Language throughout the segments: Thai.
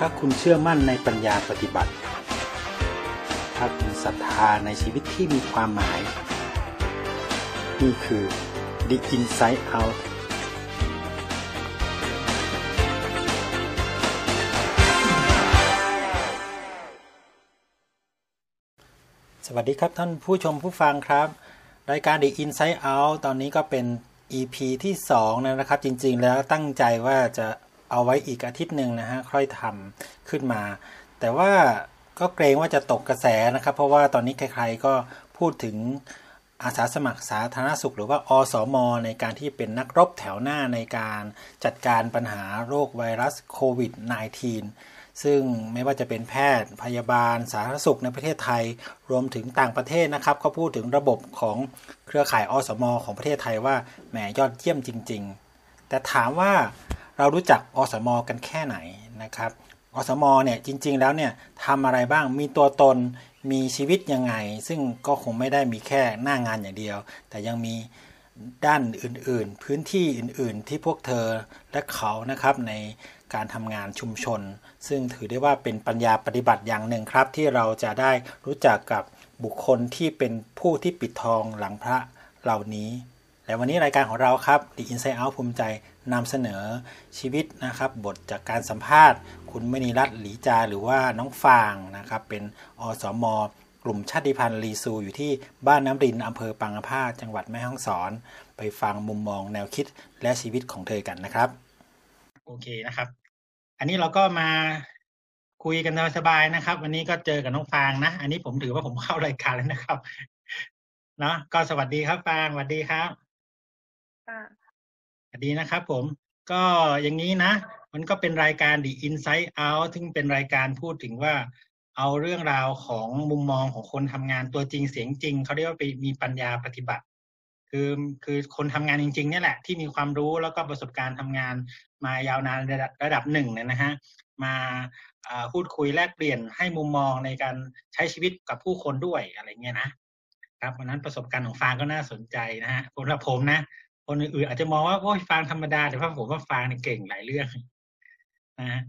ถ้าคุณเชื่อมั่นในปัญญาปฏิบัติ ถ้าคุณศรัทธาในชีวิตที่มีความหมาย นี่คือ The Inside Out สวัสดีครับท่านผู้ชมผู้ฟังครับ รายการ The Inside Out ตอนนี้ก็เป็น EP ที่ 2 นะครับ จริงๆ แล้วตั้งใจว่าจะ เอาไว้อีกอาทิตย์หนึ่งนะฮะค่อยทำขึ้นมา แต่ว่าก็เกรงว่าจะตกกระแสนะครับ เพราะว่าตอนนี้ใครๆก็พูดถึงอาสาสมัครสาธารณสุข หรือว่าอสอมในการที่เป็นนักรบแถวหน้าในการจัดการปัญหาโรคไวรัสโควิด -19 ซึ่งไม่ว่าจะเป็นแพทย์พยาบาล สาธารณสุขในประเทศไทย รวมถึงต่างประเทศนะครับ ก็พูดถึงระบบของเครือข่ายอสมของประเทศไทยว่าแหมยอดเยี่ยมจริง ๆ แต่ถามว่า เรารู้จักอสมกันแค่ไหนนะครับอสมเนี่ยจริง ๆ แล้วเนี่ยทำอะไรบ้างมีตัวตนมีชีวิตยังไง ซึ่งก็คงไม่ได้มีแค่หน้างานอย่างเดียว แต่ยังมีด้านอื่นๆ พื้นที่อื่นๆ ที่พวกเธอและเขานะครับในการทำงานชุมชน ซึ่งถือได้ว่าเป็นปัญญาปฏิบัติอย่างหนึ่งครับ ที่เราจะได้รู้จักกับบุคคลที่เป็นผู้ที่ปิดทองหลังพระเหล่านี้ และวันนี้รายการของเราครับ The Inside Out ภูมิใจ นำเสนอชีวิตนะครับ บทจากการสัมภาษณ์ คุณมณีรัตน์หลีจาหรือว่าน้องฟางนะครับ เป็นอสมกลุ่มชาติพันธุ์ลีซูอยู่ที่บ้านน้ำรินอำเภอปังกผ้าจังหวัดแม่ฮ่องสอน ไปฟังมุมมองแนวคิดและชีวิตของเธอกันนะครับ โอเคนะครับ อันนี้เราก็มาคุยกันสบายๆนะครับ วันนี้ก็เจอกับน้องฟางนะ อันนี้ผมถือว่าผมเข้ารายการแล้วนะครับเนาะก็สวัสดีครับฟางสวัสดีครับค่ะส วัสดีนะครับผมก็อย่างนี้นะ มันก็เป็นรายการ The Inside Out ซึ่งเป็นรายการพูดถึงว่า เอาเรื่องราวของมุมมองของคนทำงานตัวจริงเสียงจริง เขาเรียกว่าไปมีปัญญาปฏิบัติ คือคือคนทำงานจริงๆเนี่ยแหละที่มีความรู้แล้วก็ประสบการณ์ทำงานมายาวนานระดับระดับหนึ่งเนี่ยนะฮะมาพูดคุยแลกเปลี่ยนให้มุมมองในการใช้ชีวิตกับผู้คนด้วยอะไรเงี้ยนะครับวันนั้นประสบการณ์ของฟางก็น่าสนใจนะฮะสำหรับผมนะ คนอื่นๆอาจจะมองว่าโอ้ยฟางธรรมดาแต่ว่าผมว่าฟางเนี่ยเก่งหลายเรื่องนะ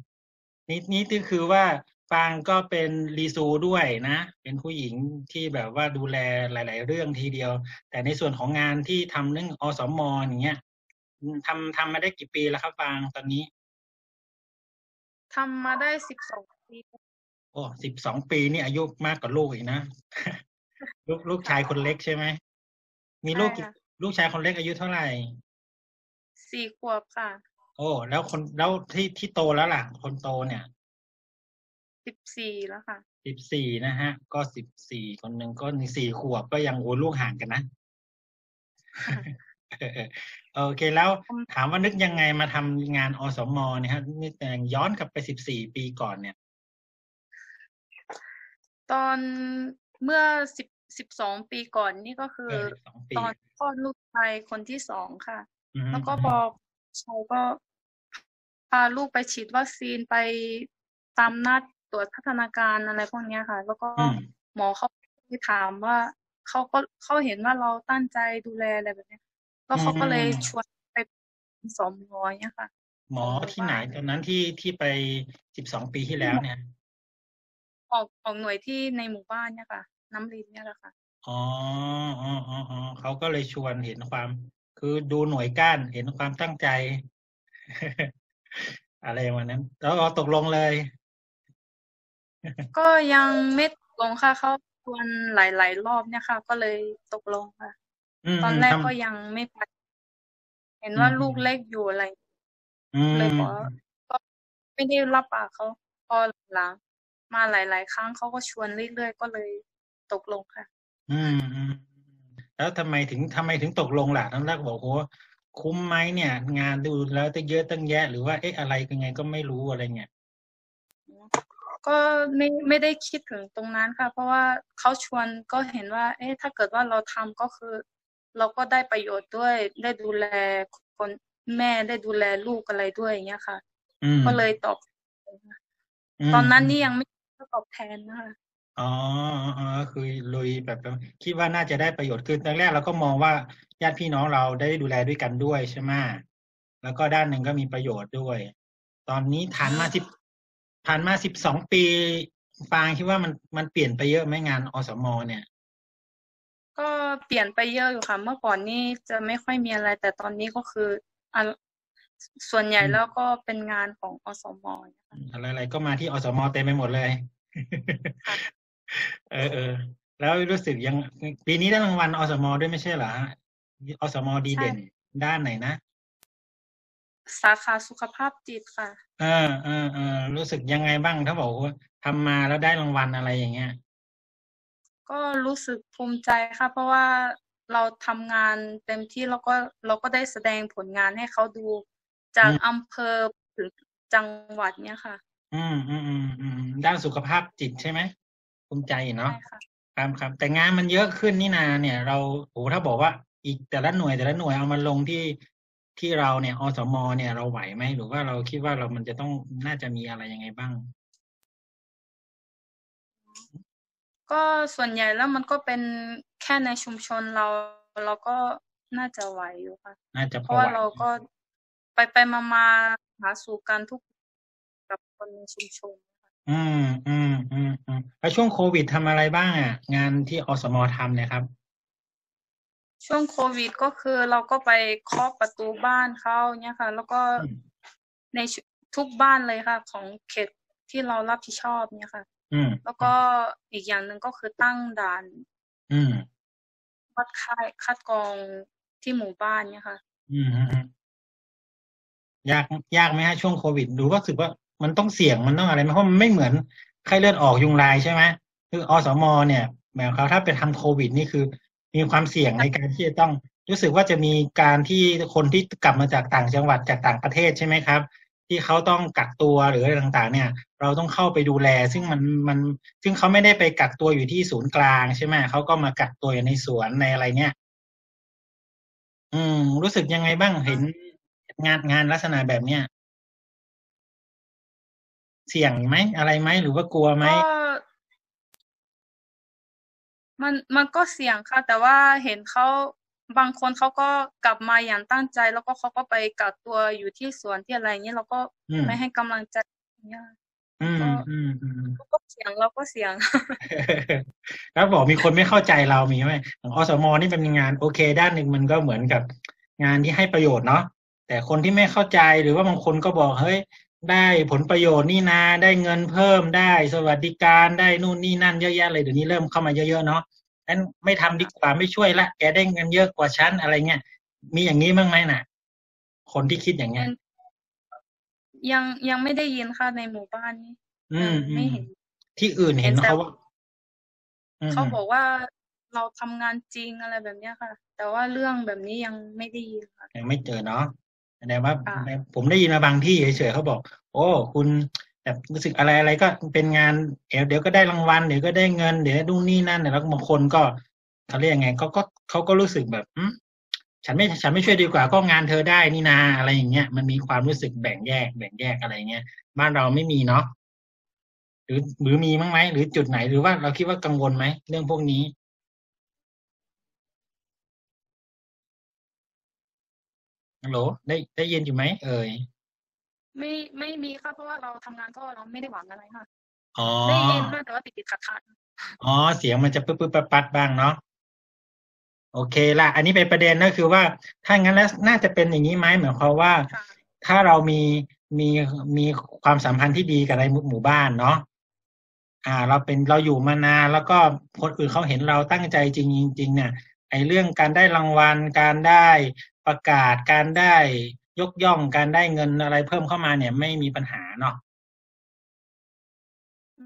นี่นี่ก็คือว่าฟางก็เป็นรีซูด้วยนะ เป็นผู้หญิงที่แบบว่าดูแลหลาย ๆ เรื่องทีเดียว แต่ในส่วนของงานที่ทำเรื่องอสมอย่างเงี้ยทำทำมาได้กี่ปีแล้วครับฟางตอนนี้ทำมาได้สิบสองปี โอ้สิบสองปีนี่อายุมากกว่าลูกอีกนะ ลูกลูกชายคนเล็กใช่ไหม มีลูก ลูกชายคนเล็กอายุเท่าไหร่สี่ขวบค่ะ โอ้ แล้วคนแล้วที่ที่โตแล้วล่ะ คนโตเนี่ยสิบสี่แล้วค่ะสิบสี่นะฮะ ก็สิบสี่คนหนึ่งก็สี่ขวบก็ยังโอ้ลูกห่างกันนะโอเคแล้วถามว่านึกยังไงมาทำงานอสมเนี่ยฮะนี่แต่ย้อนกลับไปสิบสี่ปีก่อนเนี่ย ตอนเมื่อสิบ สิบสองปีก่อนนี่ก็คือตอนคลอดลูกชายคนที่สองค่ะ แล้วก็บอกชายก็พาลูกไปฉีดวัคซีนไปตามนัดตรวจพัฒนาการอะไรพวกนี้ค่ะ แล้วก็หมอเขาถามว่าเขาก็เขาเห็นว่าเราตั้งใจดูแลอะไรแบบนี้ก็เขาก็เลยชวนไปสมหมอเนี่ยค่ะ หมอที่ไหนตอนนั้นที่ที่ไปสิบสองปีที่แล้วเนี่ย ออกออกหน่วยที่ในหมู่บ้านเนี่ยค่ะ น้ำรินเนี่ยแหละค่ะอ๋ออ๋ออ๋ออ๋อเขาก็เลยชวนเห็นความ คือดูหน่วยก้านเห็นความตั้งใจ อะไรวันนั้น แล้วเราตกลงเลย ก็ยังไม่ตกลงค่ะเขาชวนหลาย ๆ รอบเนี่ยค่ะ ก็เลยตกลงค่ะ ตอนแรกก็ยังไม่ไปเห็นว่าลูกเล็กอยู่อะไรเลยบอกก็ไม่ได้รับปากเขาพอหลังมาหลาย ๆ ครั้งเขาก็ชวนเรื่อยๆก็เลย ตกลงค่ะ อืมอืมแล้วทำไมถึงทำไมถึงตกลงล่ะทั้งแรกบอกว่าคุ้มไหมเนี่ย งานดูแล้วตั้งเยอะตั้งแยะ หรือว่าเอ๊ะอะไรยังไงก็ไม่รู้อะไรเงี้ยก็ไม่ไม่ได้คิดถึงตรงนั้นค่ะ เพราะว่าเขาชวนก็เห็นว่า เอ๊ะถ้าเกิดว่าเราทำก็คือ เราก็ได้ประโยชน์ด้วย ได้ดูแลคนแม่ได้ดูแลลูกอะไรด้วยอย่างเงี้ยค่ะก็เลยตอบตอนนั้นนี่ยังไม่ตอบแทนนะคะ อ๋ออ๋อคือลุยแบบคิดว่าน่าจะได้ประโยชน์คือตอนแรกเราก็มองว่าญาติพี่น้องเราได้ดูแลด้วยกันด้วยใช่ไหมแล้วก็ด้านหนึ่งก็มีประโยชน์ด้วย ตอนนี้ฐานมาสิบผ่านมาสิบสองปีฟางคิดว่ามันมันเปลี่ยนไปเยอะไหมงานอสมเนี่ย ก็เปลี่ยนไปเยอะอยู่ค่ะ เมื่อก่อนนี่จะไม่ค่อยมีอะไร แต่ตอนนี้ก็คืออส่วนใหญ่แล้วก็เป็นงานของอสมอะไรๆก็มาที่อสมเต็มไปหมดเลย เออเออแล้วรู้สึกยังปีนี้ได้รางวัลอสมด้วยไม่ใช่เหรออสมดีเด่นด้านไหนนะ สาขาสุขภาพจิตค่ะอ่าอ่าอ่ารู้สึกยังไงบ้างถ้าบอกว่าทำมาแล้วได้รางวัลอะไรอย่างเงี้ย ก็รู้สึกภูมิใจค่ะ เพราะว่าเราทำงานเต็มที่แล้วก็เราก็ได้แสดงผลงานให้เขาดูจากอำเภอถึงจังหวัดเนี้ยค่ะ อืมอืมอืมอืมด้านสุขภาพจิตใช่ไหม ภูมิใจเนาะครับครับ แต่งานมันเยอะขึ้นนี่นา เนี่ย เราโอ้ถ้าบอกว่า อีกแต่ละหน่วยแต่ละหน่วยเอามาลงที่ที่เราเนี่ยอสมเนี่ยเราไหวไหมหรือว่าเราคิดว่าเรามันจะต้องน่าจะมีอะไรยังไงบ้าง ก็ส่วนใหญ่แล้วมันก็เป็นแค่ในชุมชนเราเราก็น่าจะไหวอยู่ค่ะน่าจะเพราะว่าเราก็ไปไปมามาหาสู่กันทุกกับคนในชุมชน อืมอืมอืมอืมแล้วช่วงโควิดทำอะไรบ้างอะ งานที่อสมทำเนี่ยครับ ช่วงโควิดก็คือเราก็ไปเคาะประตูบ้านเขาเนี่ยค่ะ แล้วก็ในทุกบ้านเลยค่ะ ของเขตที่เรารับผิดชอบเนี่ยค่ะแล้วก็อีกอย่างหนึ่งก็คือตั้งด่านวัดค่ายคัดกรองที่หมู่บ้านเนี่ยค่ะยากยากไหมฮะช่วงโควิด ดูก็รู้สึกว่า มันต้องเสี่ยงมันต้องอะไรไหมเพราะมันไม่เหมือนไข้เลือดออกยุงลายใช่ไหมคืออสมเนี่ยแบบเขาถ้าไปทำโควิด นี่คือ มีความเสี่ยงในการที่จะต้องรู้สึกว่าจะมีการที่คนที่กลับมาจากต่างจังหวัดจากต่างประเทศใช่ไหมครับ ที่เขาต้องกักตัวหรืออะไรต่างๆ เนี่ย เราต้องเข้าไปดูแล ซึ่งมันมันซึ่งเขาไม่ได้ไปกักตัวอยู่ที่ศูนย์กลางใช่ไหมเขาก็มากักตัวอยู่ในสวนในอะไรเนี่ย อืม รู้สึกยังไงบ้างเห็นงานงานลักษณะแบบเนี้ย เสี่ยงไหมอะไรไหมหรือว่ากลัวไหมมันมันก็เสี่ยงค่ะ แต่ว่าเห็นเขาบางคนเขาก็กลับมาอย่างตั้งใจ แล้วก็เขาก็ไปกักตัวอยู่ที่สวนที่อะไรเงี้ยเราก็ไม่ให้กำลังใจเนี่ยก็ก็เสียงเราก็เสียง แล้วบอกมีคนไม่เข้าใจเรามีไหมอสมนี่เป็นงานโอเค ด้านหนึ่งมันก็เหมือนกับงานที่ให้ประโยชน์เนาะแต่คนที่ไม่เข้าใจหรือว่าบางคนก็บอกเฮ้ย ได้ผลประโยชน์นี่นาได้เงินเพิ่มได้สวัสดิการได้นู่นนี่นั่นเยอะแยะเลยเดี๋ยวนี้เริ่มเข้ามาเยอะๆเนาะนั้นไม่ทำดีกว่าไม่ช่วยละแกได้เงินเยอะกว่าฉันอะไรเงี้ยมีอย่างนี้บ้างไหมน่ะ คนที่คิดอย่างเงี้ยยังยังไม่ได้ยินค่ะในหมู่บ้านนี้อืมไม่เห็น ที่อื่นเห็นเขาว่าเขาบอกว่าเราทำงานจริงอะไรแบบเนี้ยค่ะ แต่ว่าเรื่องแบบนี้ยังไม่ได้ยินค่ะยังไม่เจอเนาะ แสดงว่าผมได้ยินมาบางที่เฉยๆเขาบอก โอ้ คุณแบบรู้สึกอะไรอะไรก็เป็นงานเดี๋ยวก็ได้รางวัลเดี๋ยวก็ได้เงินเดี๋ยวดูนี่นั่นแล้วบางคนก็เขาเรียกยังไงเขาก็เขาก็รู้สึกแบบอืฉันไม่ฉันไม่ช่วยดีกว่าก็งานเธอได้นี่นาอะไรอย่างเงี้ยมันมีความรู้สึกแบ่งแยก แบ่งแยกอะไรเงี้ยบ้านเราไม่มีเนาะหรือหรือมีมั้งไหมหรือจุดไหนหรือว่าเราคิดว่ากังวลไหมเรื่องพวกนี้ ฮัลโหลได้ได้ยินอยู่ไหมเอ่ยไม่ไม่มีค่ะเพราะว่าเราทำงานก็เราไม่ได้หวังอะไรค่ะอ๋อได้ยินค่ะแต่ว่าติดติดขัดขัดอ๋อเสียงมันจะปึ๊บปึ๊บปัดบ้างเนาะโอเคละอันนี้เป็นประเด็นก็คือว่าถ้างั้นแล้วน่าจะเป็นอย่างนี้ไหมเหมือนความว่า ถ้าเรามีมีมีความสัมพันธ์ที่ดีกับในหมู่บ้านเนาะอ่า เราเป็นเราอยู่มานานแล้วก็คนอื่นเขาเห็นเราตั้งใจจริงจริงเนี่ยไอ้เรื่องการได้รางวัลการได้ ประกาศการได้ยกย่องการได้เงินอะไรเพิ่มเข้ามาเนี่ย ไม่มีปัญหาเนาะ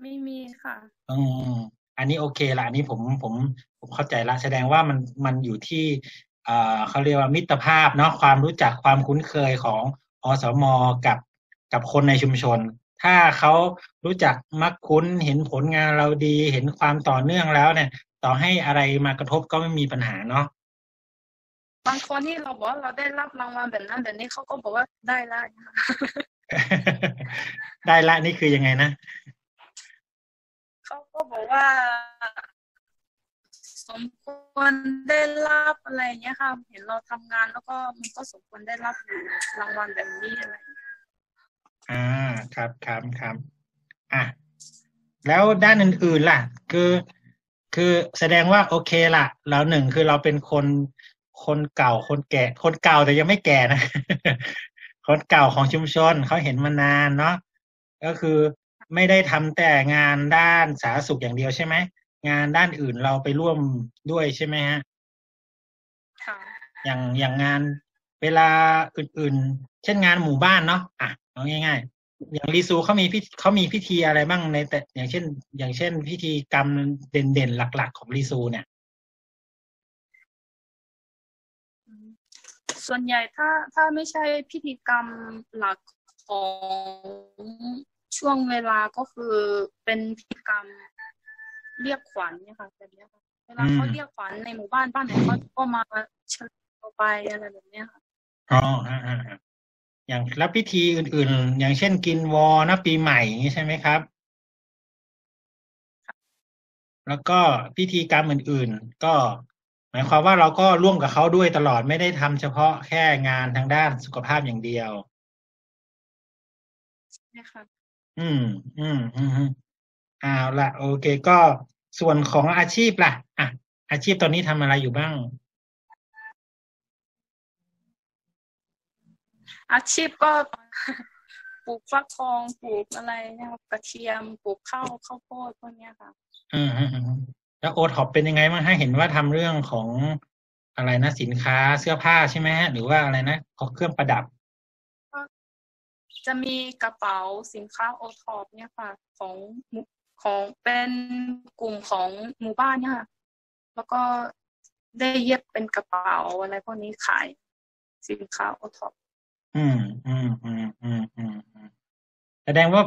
ไม่มีค่ะอืมอันนี้โอเคละอันนี้ผมผมผมเข้าใจละแสดงว่ามันมันอยู่ที่เอ่อเขาเรียกว่ามิตรภาพเนาะความรู้จักความคุ้นเคยของอสมกับกับคนในชุมชน ถ้าเขารู้จักมักคุ้นเห็นผลงานเราดี เห็นความต่อเนื่องแล้วเนี่ย ต่อให้อะไรมากระทบก็ไม่มีปัญหาเนาะ บางคนที่เราบอกว่าเราได้รับรางวัลแบบนั้นแบบนี้เขาก็บอกว่าได้ละได้ละนี่คือยังไงนะเขาก็บอกว่า สมควรได้รับอะไรเงี้ยค่ะ เห็นเราทำงานแล้วก็มันก็สมควรได้รับรางวัลแบบนี้อะไรอ่าครับครับครับอะแล้วด้านอื่นๆล่ะ คือ คือแสดงว่าโอเคละเราหนึ่งคือเราเป็นคน คนเก่าคนแก่ คนเก่าแต่ยังไม่แก่นะ คนเก่าของชุมชนเขาเห็นมานานเนาะก็คือไม่ได้ทำแต่งานด้านสาธารณสุขอย่างเดียวใช่ไหมงานด้านอื่นเราไปร่วมด้วยใช่ไหมฮะค่ะอย่างอย่างงานเวลาอื่น ๆ เช่นงานหมู่บ้านเนาะอะเอาง่าย ๆ อย่างรีซูเขามีพิเขามีพิธีอะไรบ้างในแต่อย่างเช่น อย่างเช่น พิธีกรรมเด่นๆหลัก ๆ ของรีซูเนี่ย ส่วนใหญ่ถ้าถ้าไม่ใช่พิธีกรรมหลักของช่วงเวลาก็คือเป็นพิธีกรรมเรียกขวัญเนี่ยค่ะแบบนี้ค่ะเวลาเขาเรียกขวัญในหมู่บ้านบ้านไหนเขาก็มาเชิญไปอะไรแบบนี้ค่ะอ๋อฮะฮะอย่างแล้วพิธีอื่น ๆ อย่างเช่นกินวอนะปีใหม่ใช่ไหมครับ แล้วก็พิธีกรรมอื่น ๆ ก็ หมายความว่าเราก็ร่วมกับเขาด้วยตลอดไม่ได้ทำเฉพาะแค่งานทางด้านสุขภาพอย่างเดียว ใช่ค่ะอืม อืมอืมเอาละโอเค ก็ส่วนของอาชีพล่ะ อะ อาชีพตอนนี้ทำอะไรอยู่บ้าง อาชีพก็ปลูกฟักทองปลูกอะไรเนี่ยกระเทียมปลูกข้าวข้าวโพดพวกนี้ค่ะ อืมอืม แล้วโอท็อปเป็นยังไงบ้างฮะเห็นว่าทำเรื่องของอะไรนะสินค้าเสื้อผ้าใช่ไหมฮะหรือว่าอะไรนะของเครื่องประดับ จะมีกระเป๋าสินค้าโอท็อปเนี่ยค่ะ ของของเป็นกลุ่มของหมู่บ้านเนี่ยค่ะ แล้วก็ได้เย็บเป็นกระเป๋าอะไรพวกนี้ขายสินค้าโอท็อปอืมอืมอืมอืมอืมแสดงว่า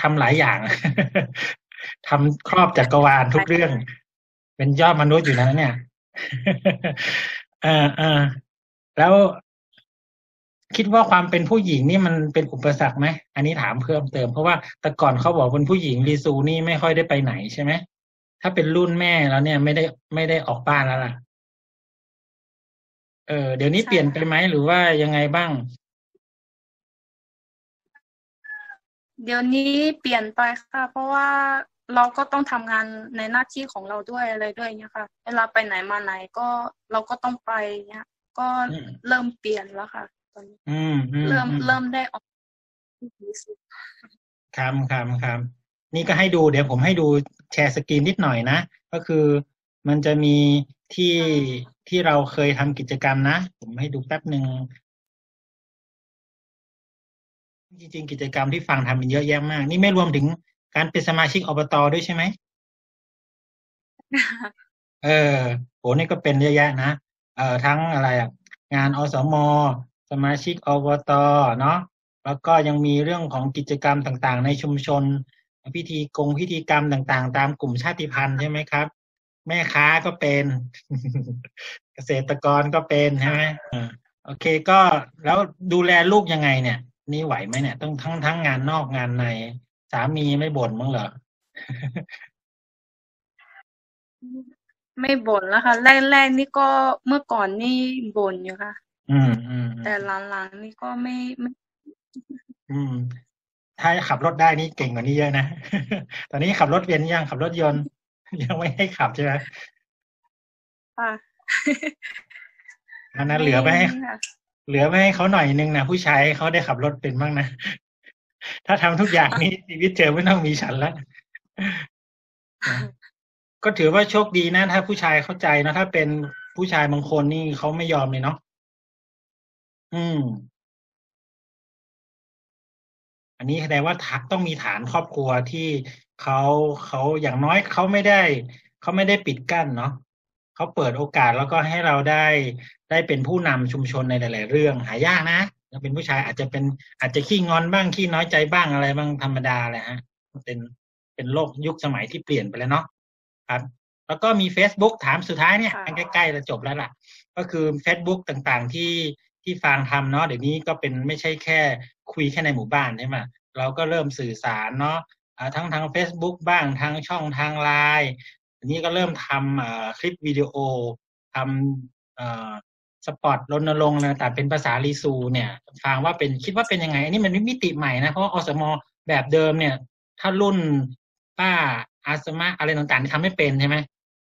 ทำหลายอย่าง ทำครอบจักรวาลทุกเรื่อง เป็นยอดมนุษย์อยู่แล้วเนี่ยเออเออแล้วคิดว่าความเป็นผู้หญิงนี่มันเป็นอุปสรรคไหม อันนี้ถามเพิ่มเติม เพราะว่าแต่ก่อนเขาบอกเป็นผู้หญิงรีซูนี่ไม่ค่อยได้ไปไหนใช่ไหม ถ้าเป็นรุ่นแม่แล้วเนี่ยไม่ได้ไม่ได้ออกบ้านแล้วล่ะ เออเดี๋ยวนี้เปลี่ยนไปไหมหรือว่ายังไงบ้าง เดี๋ยวนี้เปลี่ยนไปค่ะ เพราะว่า เราก็ต้องทำงานในหน้าที่ของเราด้วยอะไรด้วยเนี่ยค่ะ เวลาไปไหนมาไหนก็เราก็ต้องไปเนี่ยก็เริ่มเปลี่ยนแล้วค่ะ ตอนนี้เริ่มเริ่มได้ออกครับครับครับนี่ก็ให้ดูเดี๋ยวผมให้ดูแชร์สกรีนนิดหน่อยนะ ก็คือมันจะมีที่ที่เราเคยทำกิจกรรมนะ ผมให้ดูแป๊บหนึ่งจริงๆ กิจกรรมที่ฟังทำมันเยอะแยะมาก นี่ไม่รวมถึง การเป็นสมาชิกอบตด้วยใช่ไหมเออโหนี่ก็เป็นเยอะแยะนะเอ่อทั้งอะไรอะงานอสมสมาชิกอบตเนาะแล้วก็ยังมีเรื่องของกิจกรรมต่างๆ ในชุมชน พิธีกงพิธีกรรมต่างๆ ตามกลุ่มชาติพันธุ์ใช่ไหมครับ แม่ค้าก็เป็น เกษตรกรก็เป็นใช่ไหมโอเคก็แล้วดูแลลูกยังไงเนี่ย นี่ไหวไหมเนี่ยต้องทั้งทั้งงานนอกงานใน สามีไม่บ่นมั้งเหรอ ไม่บ่นแล้วค่ะแรกๆนี่ก็เมื่อก่อนนี่บ่นอยู่ค่ะ อืมอืมแต่หลังๆนี่ก็ไม่ไม่ อืม ถ้าขับรถได้นี่เก่งกว่านี้เยอะนะ ตอนนี้ขับรถเรียนยังขับรถยนต์ ยังไม่ให้ขับใช่ไหมค่ะอันนั้นเหลือไปให้เหลือไว้ให้เขาหน่อยนึงนะผู้ชายเขาได้ขับรถเป็นบ้างนะ ถ้าทำทุกอย่างนี้ชีวิตเจอไม่ต้องมีฉันแล้วก็ถือว่าโชคดีนะ ถ้าผู้ชายเข้าใจนะถ้าเป็นผู้ชายบางคนนี่เขาไม่ยอมเลยเนาะอืม อันนี้แสดงว่าต้องมีฐานครอบครัวที่เขาเขาอย่างน้อยเขาไม่ได้เขาไม่ได้ปิดกั้นเนาะเขาเปิดโอกาสแล้วก็ให้เราได้ได้เป็นผู้นำชุมชนในหลาย ๆ เรื่องหายากนะ ถ้าเป็นผู้ชายอาจจะเป็นอาจจะขี้งอนบ้างขี้น้อยใจบ้างอะไรบ้างธรรมดาแหละฮะเป็นเป็นโลกยุคสมัยที่เปลี่ยนไปแล้วเนาะครับ แล้วก็มี Facebook ถามสุดท้ายเนี่ยใกล้ๆจะจบแล้วล่ะ ก็คือ Facebook ต่างๆที่ที่ฟังทำเนาะเดี๋ยวนี้ก็เป็นไม่ใช่แค่คุยแค่ในหมู่บ้านใช่ไหมเราก็เริ่มสื่อสารเนาะทั้งทาง Facebook บ้างทางช่องทางไลน์อันนี้ก็เริ่มทำคลิปวิดีโอทำ สปอตรณรงค์นะแต่เป็นภาษาลีซูเนี่ยฟังว่าเป็นคิดว่าเป็นยังไง อันนี้มันมิติใหม่นะ เพราะอสมอแบบเดิมเนี่ย ถ้ารุ่นป้าอาสมะอะไรต่างๆที่ทำไม่เป็นใช่ไหม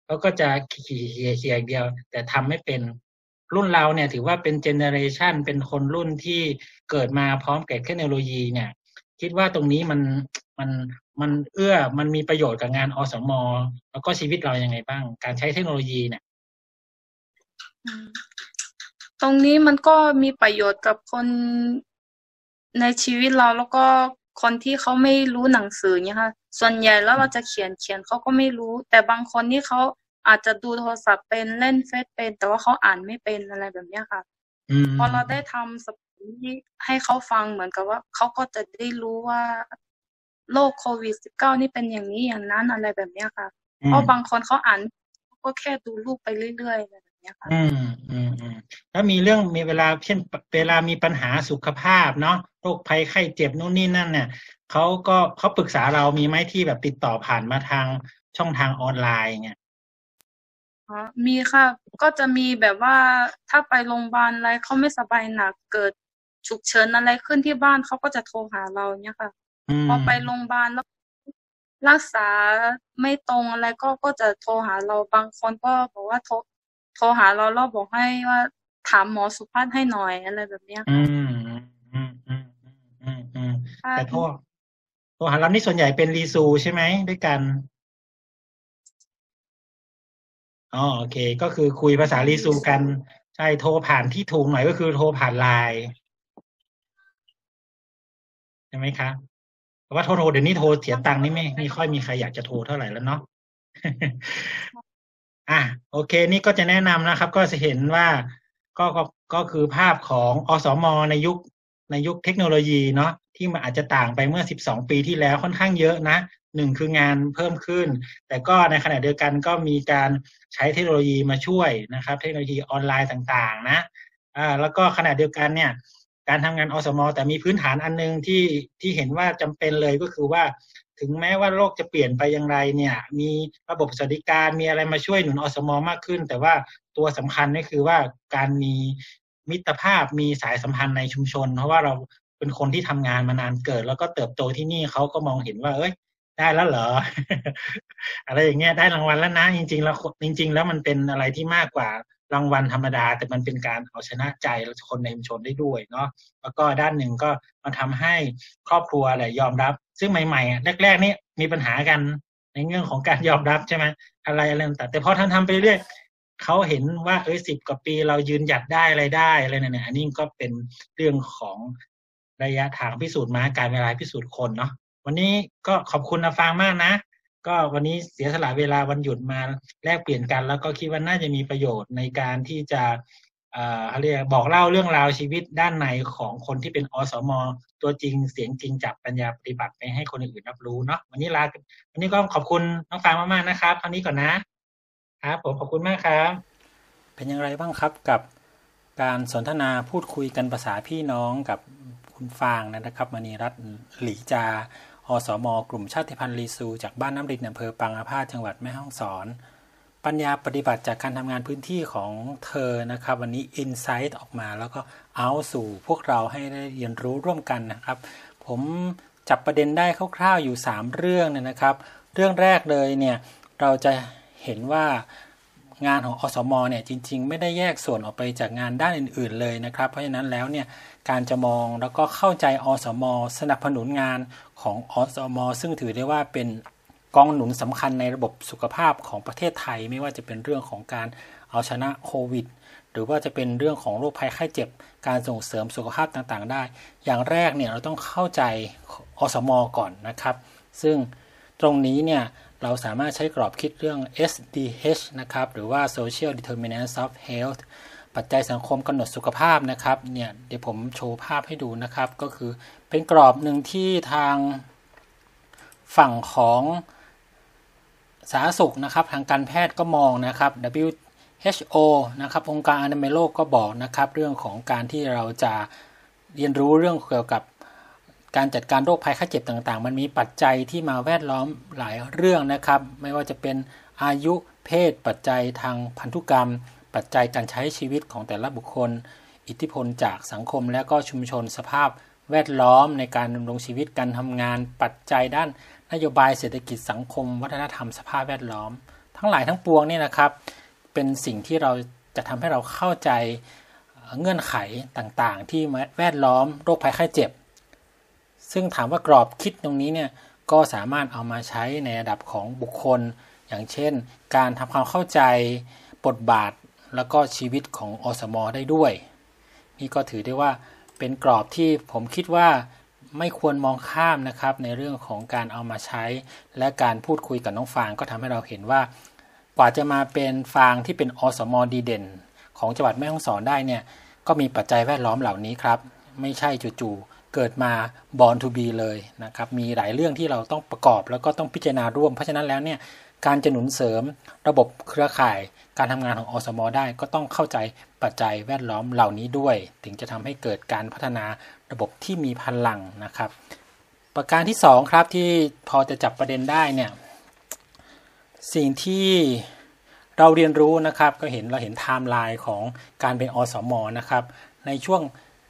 เขาก็จะขี่เขี่ยเขี่ยเดียว แต่ทำไม่เป็น รุ่นเราเนี่ย ถือว่าเป็นเจเนอเรชันเป็นคนรุ่นที่เกิดมาพร้อมกับเทคโนโลยีเนี่ย คิดว่าตรงนี้มันมันมันเอื้อมันมีประโยชน์กับงานอสมอแล้วก็ชีวิตเรายัางไงบ้าง การใช้เทคโนโลยีเนี่ย ตรงนี้มันก็มีประโยชน์กับคนในชีวิตเราแล้วก็คนที่เขาไม่รู้หนังสือเนี่ยค่ะ ส่วนใหญ่แล้วเราจะเขียนเขียนเขาก็ไม่รู้ แต่บางคนที่เขาอาจจะดูโทรศัพท์เป็นเล่นเฟซเป็น แต่ว่าเขาอ่านไม่เป็นอะไรแบบเนี้ยค่ะพอเราได้ทำสปีให้เขาฟังเหมือนกับว่าเขาก็จะได้รู้ว่าโรคโควิดสิบเก้านี่เป็นอย่างนี้อย่างนั้นอะไรแบบเนี้ยค่ะ เพราะบางคนเขาอ่านก็แค่ดูรูปไปเรื่อยๆ แบบนี้ค่ะอืมอืมอืมแล้วมีเรื่องมีเวลาเช่นเวลามีปัญหาสุขภาพเนาะโรคภัยไข้เจ็บนู่นนี่นั่นเนี่ยเขาก็เขาปรึกษาเรามีไหมที่แบบติดต่อผ่านมาทางช่องทางออนไลน์เนี่ยอ๋อมีค่ะ ก็จะมีแบบว่าถ้าไปโรงพยาบาลอะไรเขาไม่สบายหนักเกิดฉุกเฉินอะไรขึ้นที่บ้านเขาก็จะโทรหาเราเนี่ยค่ะพอไปโรงพยาบาลแล้วรักษาไม่ตรงอะไรก็ก็จะโทรหาเราบางคนก็บอกว่าโทร โทรหาเราเราบอกให้ว่าถามหมอสุภาพให้หน่อยอะไรแบบเนี้ยอืมอืมอืมอืมอืมแต่โทรโทรหาเรานี่ส่วนใหญ่เป็นรีซูใช่ไหมด้วยกันอ๋อโอเค ก็คือคุยภาษารีซูกัน ใช่โทรผ่านที่ถูกหน่อยก็คือโทรผ่านไลน์ใช่ไหมคะเพราะว่าโทรโทรเดี๋ยวนี้โทรเสียตังค์นี่ไม่ไม่ค่อยมีใครอยากจะโทรเท่าไหร่แล้วเนาะ อะโอเค นี่ก็จะแนะนำนะครับ ก็จะเห็นว่าก็ก็ก็คือภาพของอสมในยุคในยุคเทคโนโลยีเนาะที่มันอาจจะต่างไปเมื่อ 12 ปีที่แล้วค่อนข้างเยอะนะหนึ่งคืองานเพิ่มขึ้น แต่ก็ในขณะเดียวกันก็มีการใช้เทคโนโลยีมาช่วยนะครับ เทคโนโลยีออนไลน์ต่างๆ นะอ่าแล้วก็ขณะเดียวกันเนี่ยการทำงานอสม แต่มีพื้นฐานอันนึงที่ที่เห็นว่าจำเป็นเลยก็คือว่า ถึงแม้ว่าโลกจะเปลี่ยนไปอย่างไรเนี่ย มีระบบสวัสดิการมีอะไรมาช่วยหนุนอสมอมากขึ้น แต่ว่าตัวสำคัญก็คือว่าการมีมิตรภาพมีสายสัมพันธ์ในชุมชน เพราะว่าเราเป็นคนที่ทำงานมานานเกิด แล้วก็เติบโตที่นี่เขาก็มองเห็นว่า เอ้ย ได้แล้วเหรอ อะไรอย่างเงี้ยได้รางวัลแล้วนะจริง ๆ แล้วจริง ๆ แล้วมันเป็นอะไรที่มากกว่า รางวัลธรรมดา แต่มันเป็นการเอาชนะใจคนในชุมชนได้ด้วยเนาะแล้วก็ด้านหนึ่งก็มันทำให้ครอบครัวอะไรยอมรับ ซึ่งใหม่ๆแรก ๆ นี่มีปัญหากันในเรื่องของการยอมรับใช่ไหมอะไรอะไรต่างแต่พอท่านทำไปเรื่อยเขาเห็นว่าเอ้ยสิบกว่าปีเรายืนหยัดได้อะไรได้อะไรเนี่ยอันนี้ก็เป็นเรื่องของระยะทางพิสูจน์มาการเวลาพิสูจน์คนเนาะวันนี้ก็ขอบคุณนาฟางมากนะ ก็วันนี้เสียสละเวลาวันหยุดมาแลกเปลี่ยนกัน แล้วก็คิดว่าน่าจะมีประโยชน์ในการที่จะเอ่อเรียกบอกเล่าเรื่องราวชีวิตด้านในของคนที่เป็นอสม ตัวจริงเสียงจริงจับปัญญาปฏิบัติไปให้คนอื่นรับรู้เนาะวันนี้ลาวันนี้ก็ขอบคุณน้องฟางมากๆนะครับเท่านี้ก่อนนะครับผมขอบคุณมากครับ เป็นอย่างไรบ้างครับกับการสนทนาพูดคุยกันภาษาพี่น้องกับคุณฟางนะครับมณีรัตน์หลีจา อสมกลุ่มชาติพันธุ์ลีซูจากบ้านน้ำรินอำเภอปังอาพาจังหวัดแม่ฮ่องสอน ปัญญาปฏิบัติจากการทำงานพื้นที่ของเธอนะครับ วันนี้อินไซต์ออกมาแล้วก็เอาสู่พวกเราให้ได้เรียนรู้ร่วมกันนะครับ ผมจับประเด็นได้คร่าวๆอยู่ 3 เรื่องนะครับ เรื่องแรกเลยเนี่ยเราจะเห็นว่างานของอสมเนี่ยจริง ๆ ไม่ได้แยกส่วนออกไปจากงานด้านอื่น ๆ เลยนะครับ เพราะฉะนั้นแล้วเนี่ยการจะมองแล้วก็เข้าใจอสม สนับสนุนงาน ของอสมซึ่งถือได้ว่าเป็นกองหนุนสำคัญในระบบสุขภาพของประเทศไทย ไม่ว่าจะเป็นเรื่องของการเอาชนะโควิด หรือว่าจะเป็นเรื่องของโรคภัยไข้เจ็บ การส่งเสริมสุขภาพต่างๆ ได้ อย่างแรกเนี่ยเราต้องเข้าใจอสมก่อนนะครับ ซึ่งตรงนี้เนี่ยเราสามารถใช้กรอบคิดเรื่อง SDH นะครับ หรือว่า Social Determinants of Health ปัจจัยสังคมกำหนดสุขภาพนะครับเนี่ยเดี๋ยวผมโชว์ภาพให้ดูนะครับ ก็คือเป็นกรอบหนึ่งที่ทางฝั่งของสาธารณสุขนะครับ ทางการแพทย์ก็มองนะครับ WHO นะครับองค์การอนามัยโลกก็บอกนะครับ เรื่องของการที่เราจะเรียนรู้เรื่องเกี่ยวกับการจัดการโรคภัยไข้เจ็บต่างๆ มันมีปัจจัยที่มาแวดล้อมหลายเรื่องนะครับ ไม่ว่าจะเป็นอายุเพศปัจจัยทางพันธุกรรม ปัจจัยการใช้ชีวิตของแต่ละบุคคล อิทธิพลจากสังคมและก็ชุมชนสภาพแวดล้อมในการดำรงชีวิตการทำงาน ปัจจัยด้านนโยบายเศรษฐกิจสังคม วัฒนธรรมสภาพแวดล้อม ทั้งหลายทั้งปวงนี่นะครับ เป็นสิ่งที่เราจะทำให้เราเข้าใจเงื่อนไขต่างๆ ที่แวดล้อมโรคภัยไข้เจ็บ ซึ่งถามว่ากรอบคิดตรงนี้เนี่ยก็สามารถเอามาใช้ในระดับของบุคคล อย่างเช่น การทำความเข้าใจบทบาท แล้วก็ชีวิตของอสมอได้ด้วย นี่ก็ถือได้ว่าเป็นกรอบที่ผมคิดว่าไม่ควรมองข้ามนะครับในเรื่องของการเอามาใช้ และการพูดคุยกับน้องฟางก็ทำให้เราเห็นว่า กว่าจะมาเป็นฟางที่เป็นอสมอดีเด่น ของจังหวัดแม่ฮ่องสอนได้เนี่ยก็มีปัจจัยแวดล้อมเหล่านี้ครับ ไม่ใช่จู่ๆเกิดมาบอลทูบีเลยนะครับมีหลายเรื่องที่เราต้องประกอบแล้วก็ต้องพิจารณาร่วมเพราะฉะนั้นแล้วเนี่ยการจะหนุนเสริมระบบเครือข่าย การทำงานของอสมอได้ก็ต้องเข้าใจปัจจัยแวดล้อมเหล่านี้ด้วย ถึงจะทำให้เกิดการพัฒนาระบบที่มีพลังนะครับ ประการที่ 2 ครับที่พอจะจับประเด็นได้เนี่ยสิ่งที่เราเรียนรู้นะครับก็เห็นเราเห็นไทม์ไลน์ของการเป็นอสมนะครับในช่วง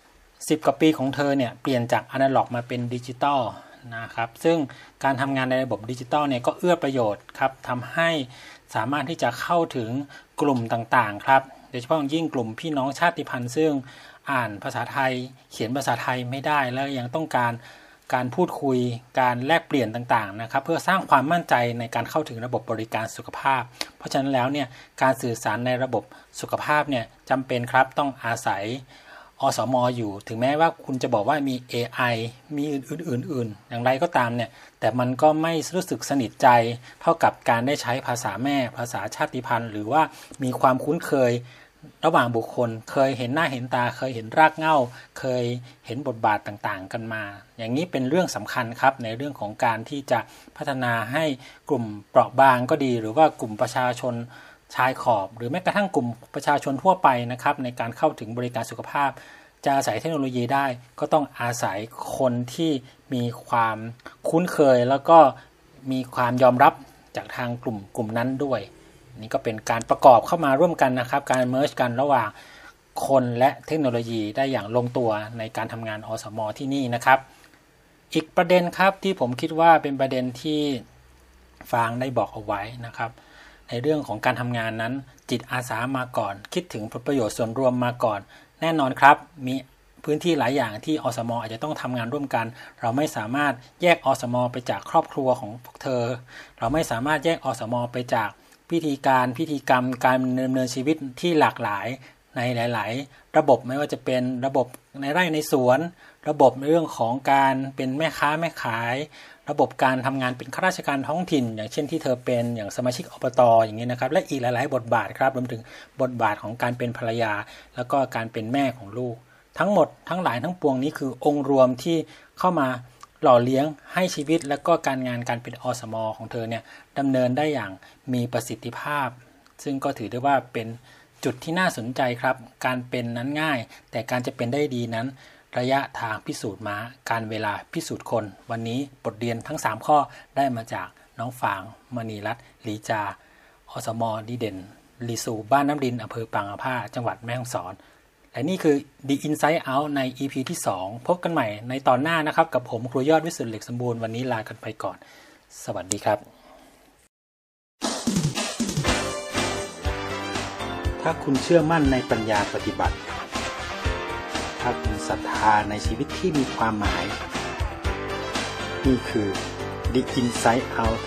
10กว่าปีของเธอเนี่ยเปลี่ยนจากอนาล็อกมาเป็นดิจิตอล นะครับ ซึ่งการทำงานในระบบดิจิตอลเนี่ยก็เอื้อประโยชน์ครับทำให้สามารถที่จะเข้าถึงกลุ่มต่างๆครับโดยเฉพาะยิ่งกลุ่มพี่น้องชาติพันธุ์ซึ่งอ่านภาษาไทย เขียนภาษาไทยไม่ได้แล้วยังต้องการการพูดคุยการแลกเปลี่ยนต่างๆนะครับ เพื่อสร้างความมั่นใจในการเข้าถึงระบบบริการสุขภาพ เพราะฉะนั้นแล้วเนี่ยการสื่อสารในระบบสุขภาพเนี่ยจำเป็นครับต้องอาศัย อสมออยู่ ถึงแม้ว่าคุณจะบอกว่ามี AI มีอื่นๆ อย่างไรก็ตามเนี่ย แต่มันก็ไม่รู้สึกสนิทใจ เท่ากับการได้ใช้ภาษาแม่ ภาษาชาติพันธุ์ หรือว่ามีความคุ้นเคยระหว่างบุคคล เคยเห็นหน้าเห็นตา เคยเห็นรากเหง้า เคยเห็นบทบาทต่างๆ กันมา อย่างนี้เป็นเรื่องสำคัญครับในเรื่องของการที่จะพัฒนาให้กลุ่มเปราะบางก็ดี หรือว่ากลุ่มประชาชน ชายขอบ หรือแม้กระทั่งกลุ่มประชาชนทั่วไปนะครับในการเข้าถึงบริการสุขภาพ จะอาศัยเทคโนโลยีได้ ก็ต้องอาศัยคนที่มีความคุ้นเคย แล้วก็มีความยอมรับจากทางกลุ่มกลุ่มนั้นด้วย นี่ก็เป็นการประกอบเข้ามาร่วมกันนะครับ การเมิร์ชกันระหว่างคนและเทคโนโลยีได้อย่างลงตัวในการทำงานอสมอที่นี่นะครับ อีกประเด็นครับที่ผมคิดว่าเป็นประเด็นที่ฟางได้บอกเอาไว้นะครับ ในเรื่องของการทำงานนั้น จิตอาสามาก่อน คิดถึงผลประโยชน์ส่วนรวมมาก่อน แน่นอนครับ มีพื้นที่หลายอย่างที่อสมอาจจะต้องทำงานร่วมกัน เราไม่สามารถแยกอสมไปจากครอบครัวของพวกเธอ เราไม่สามารถแยกอสมไปจากพิธีการพิธีกรรมการดำเนินชีวิตที่หลากหลายในหลาย ๆ ระบบไม่ว่าจะเป็นระบบในไร่ในสวน ระบบเรื่องของการเป็นแม่ค้าแม่ขาย ระบบการทำงานเป็นข้าราชการท้องถิ่น อย่างเช่นที่เธอเป็นอย่างสมาชิกอบตอย่างนี้นะครับ และอีกหลายๆ บทบาทครับรวมถึงบทบาทของการเป็นภรรยา แล้วก็การเป็นแม่ของลูก ทั้งหมดทั้งหลายทั้งปวงนี้คือองค์รวมที่เข้ามาหล่อเลี้ยงให้ชีวิตและก็การงานการเป็นอสมอของเธอเนี่ยดำเนินได้อย่างมีประสิทธิภาพ ซึ่งก็ถือได้ว่าเป็นจุดที่น่าสนใจครับ การเป็นนั้นง่าย แต่การจะเป็นได้ดีนั้น ระยะทางพิสูจน์ม้า การเวลาพิสูจน์คน วันนี้บทเรียนทั้ง 3 ข้อได้มาจากน้องฟาง มณีรัตน์ลีจา อสมอดีเด่น ลีซูบ้านน้ำดินอำเภอปางอาภาจังหวัดแม่ฮ่องสอน และนี่คือ The Inside Out ใน EP ที่ 2 พบกันใหม่ในตอนหน้านะครับ กับผมครูยอดวิสุทธิ์เหล็กสมบูรณ์วันนี้ลากันไปก่อน สวัสดีครับ ถ้าคุณเชื่อมั่นในปัญญาปฏิบัติ ถ้าคุณศรัทธาในชีวิตที่มีความหมาย นี่คือ The Inside Out